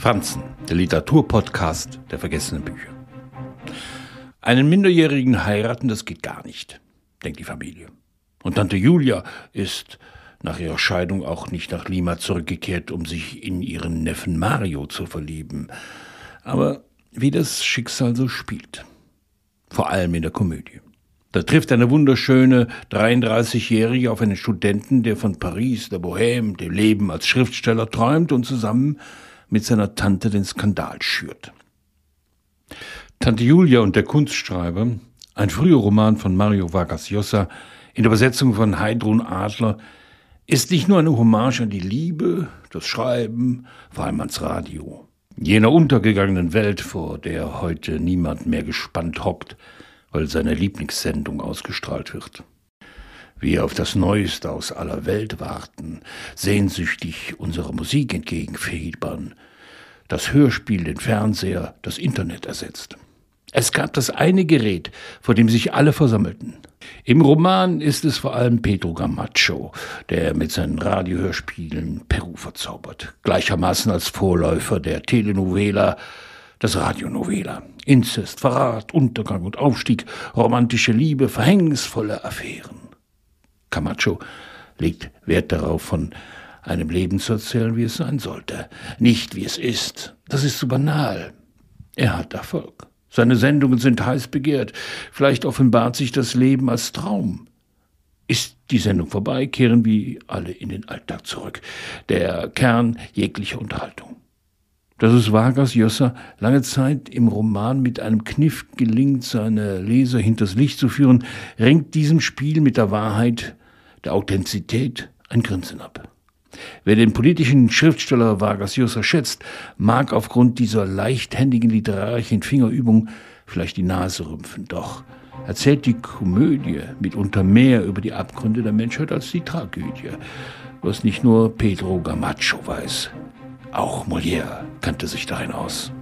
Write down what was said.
Franzen, der Literaturpodcast der vergessenen Bücher. Einen Minderjährigen heiraten, das geht gar nicht, denkt die Familie. Und Tante Julia ist nach ihrer Scheidung auch nicht nach Lima zurückgekehrt, um sich in ihren Neffen Mario zu verlieben. Aber wie das Schicksal so spielt. Vor allem in der Komödie. Da trifft eine wunderschöne 33-Jährige auf einen Studenten, der von Paris, der Bohème, dem Leben als Schriftsteller träumt und zusammen mit seiner Tante den Skandal schürt. Tante Julia und der Kunstschreiber, ein früher Roman von Mario Vargas Llosa, in der Übersetzung von Heidrun Adler, ist nicht nur eine Hommage an die Liebe, das Schreiben, vor allem ans Radio. Jener untergegangenen Welt, vor der heute niemand mehr gespannt hockt, weil seine Lieblingssendung ausgestrahlt wird wir auf das Neueste aus aller Welt warten, sehnsüchtig unserer Musik entgegenfiebern, das Hörspiel, den Fernseher, das Internet ersetzt. Es gab das eine Gerät, vor dem sich alle versammelten. Im Roman ist es vor allem Pedro Gamacho, der mit seinen Radiohörspielen Peru verzaubert, gleichermaßen als Vorläufer der Telenovela, das Radionovela. Inzest, Verrat, Untergang und Aufstieg, romantische Liebe, verhängnisvolle Affären. Camacho legt Wert darauf, von einem Leben zu erzählen, wie es sein sollte, nicht wie es ist. Das ist zu banal. Er hat Erfolg. Seine Sendungen sind heiß begehrt. Vielleicht offenbart sich das Leben als Traum. Ist die Sendung vorbei, kehren wir alle in den Alltag zurück. Der Kern jeglicher Unterhaltung. Dass es Vargas Llosa lange Zeit im Roman mit einem Kniff gelingt, seine Leser hinters Licht zu führen, ringt diesem Spiel mit der Wahrheit der Authentizität ein Grinsen ab. Wer den politischen Schriftsteller Vargas Llosa schätzt, mag aufgrund dieser leichthändigen literarischen Fingerübung vielleicht die Nase rümpfen. Doch erzählt die Komödie mitunter mehr über die Abgründe der Menschheit als die Tragödie, was nicht nur Pedro Gamacho weiß. Auch Molière kannte sich darin aus.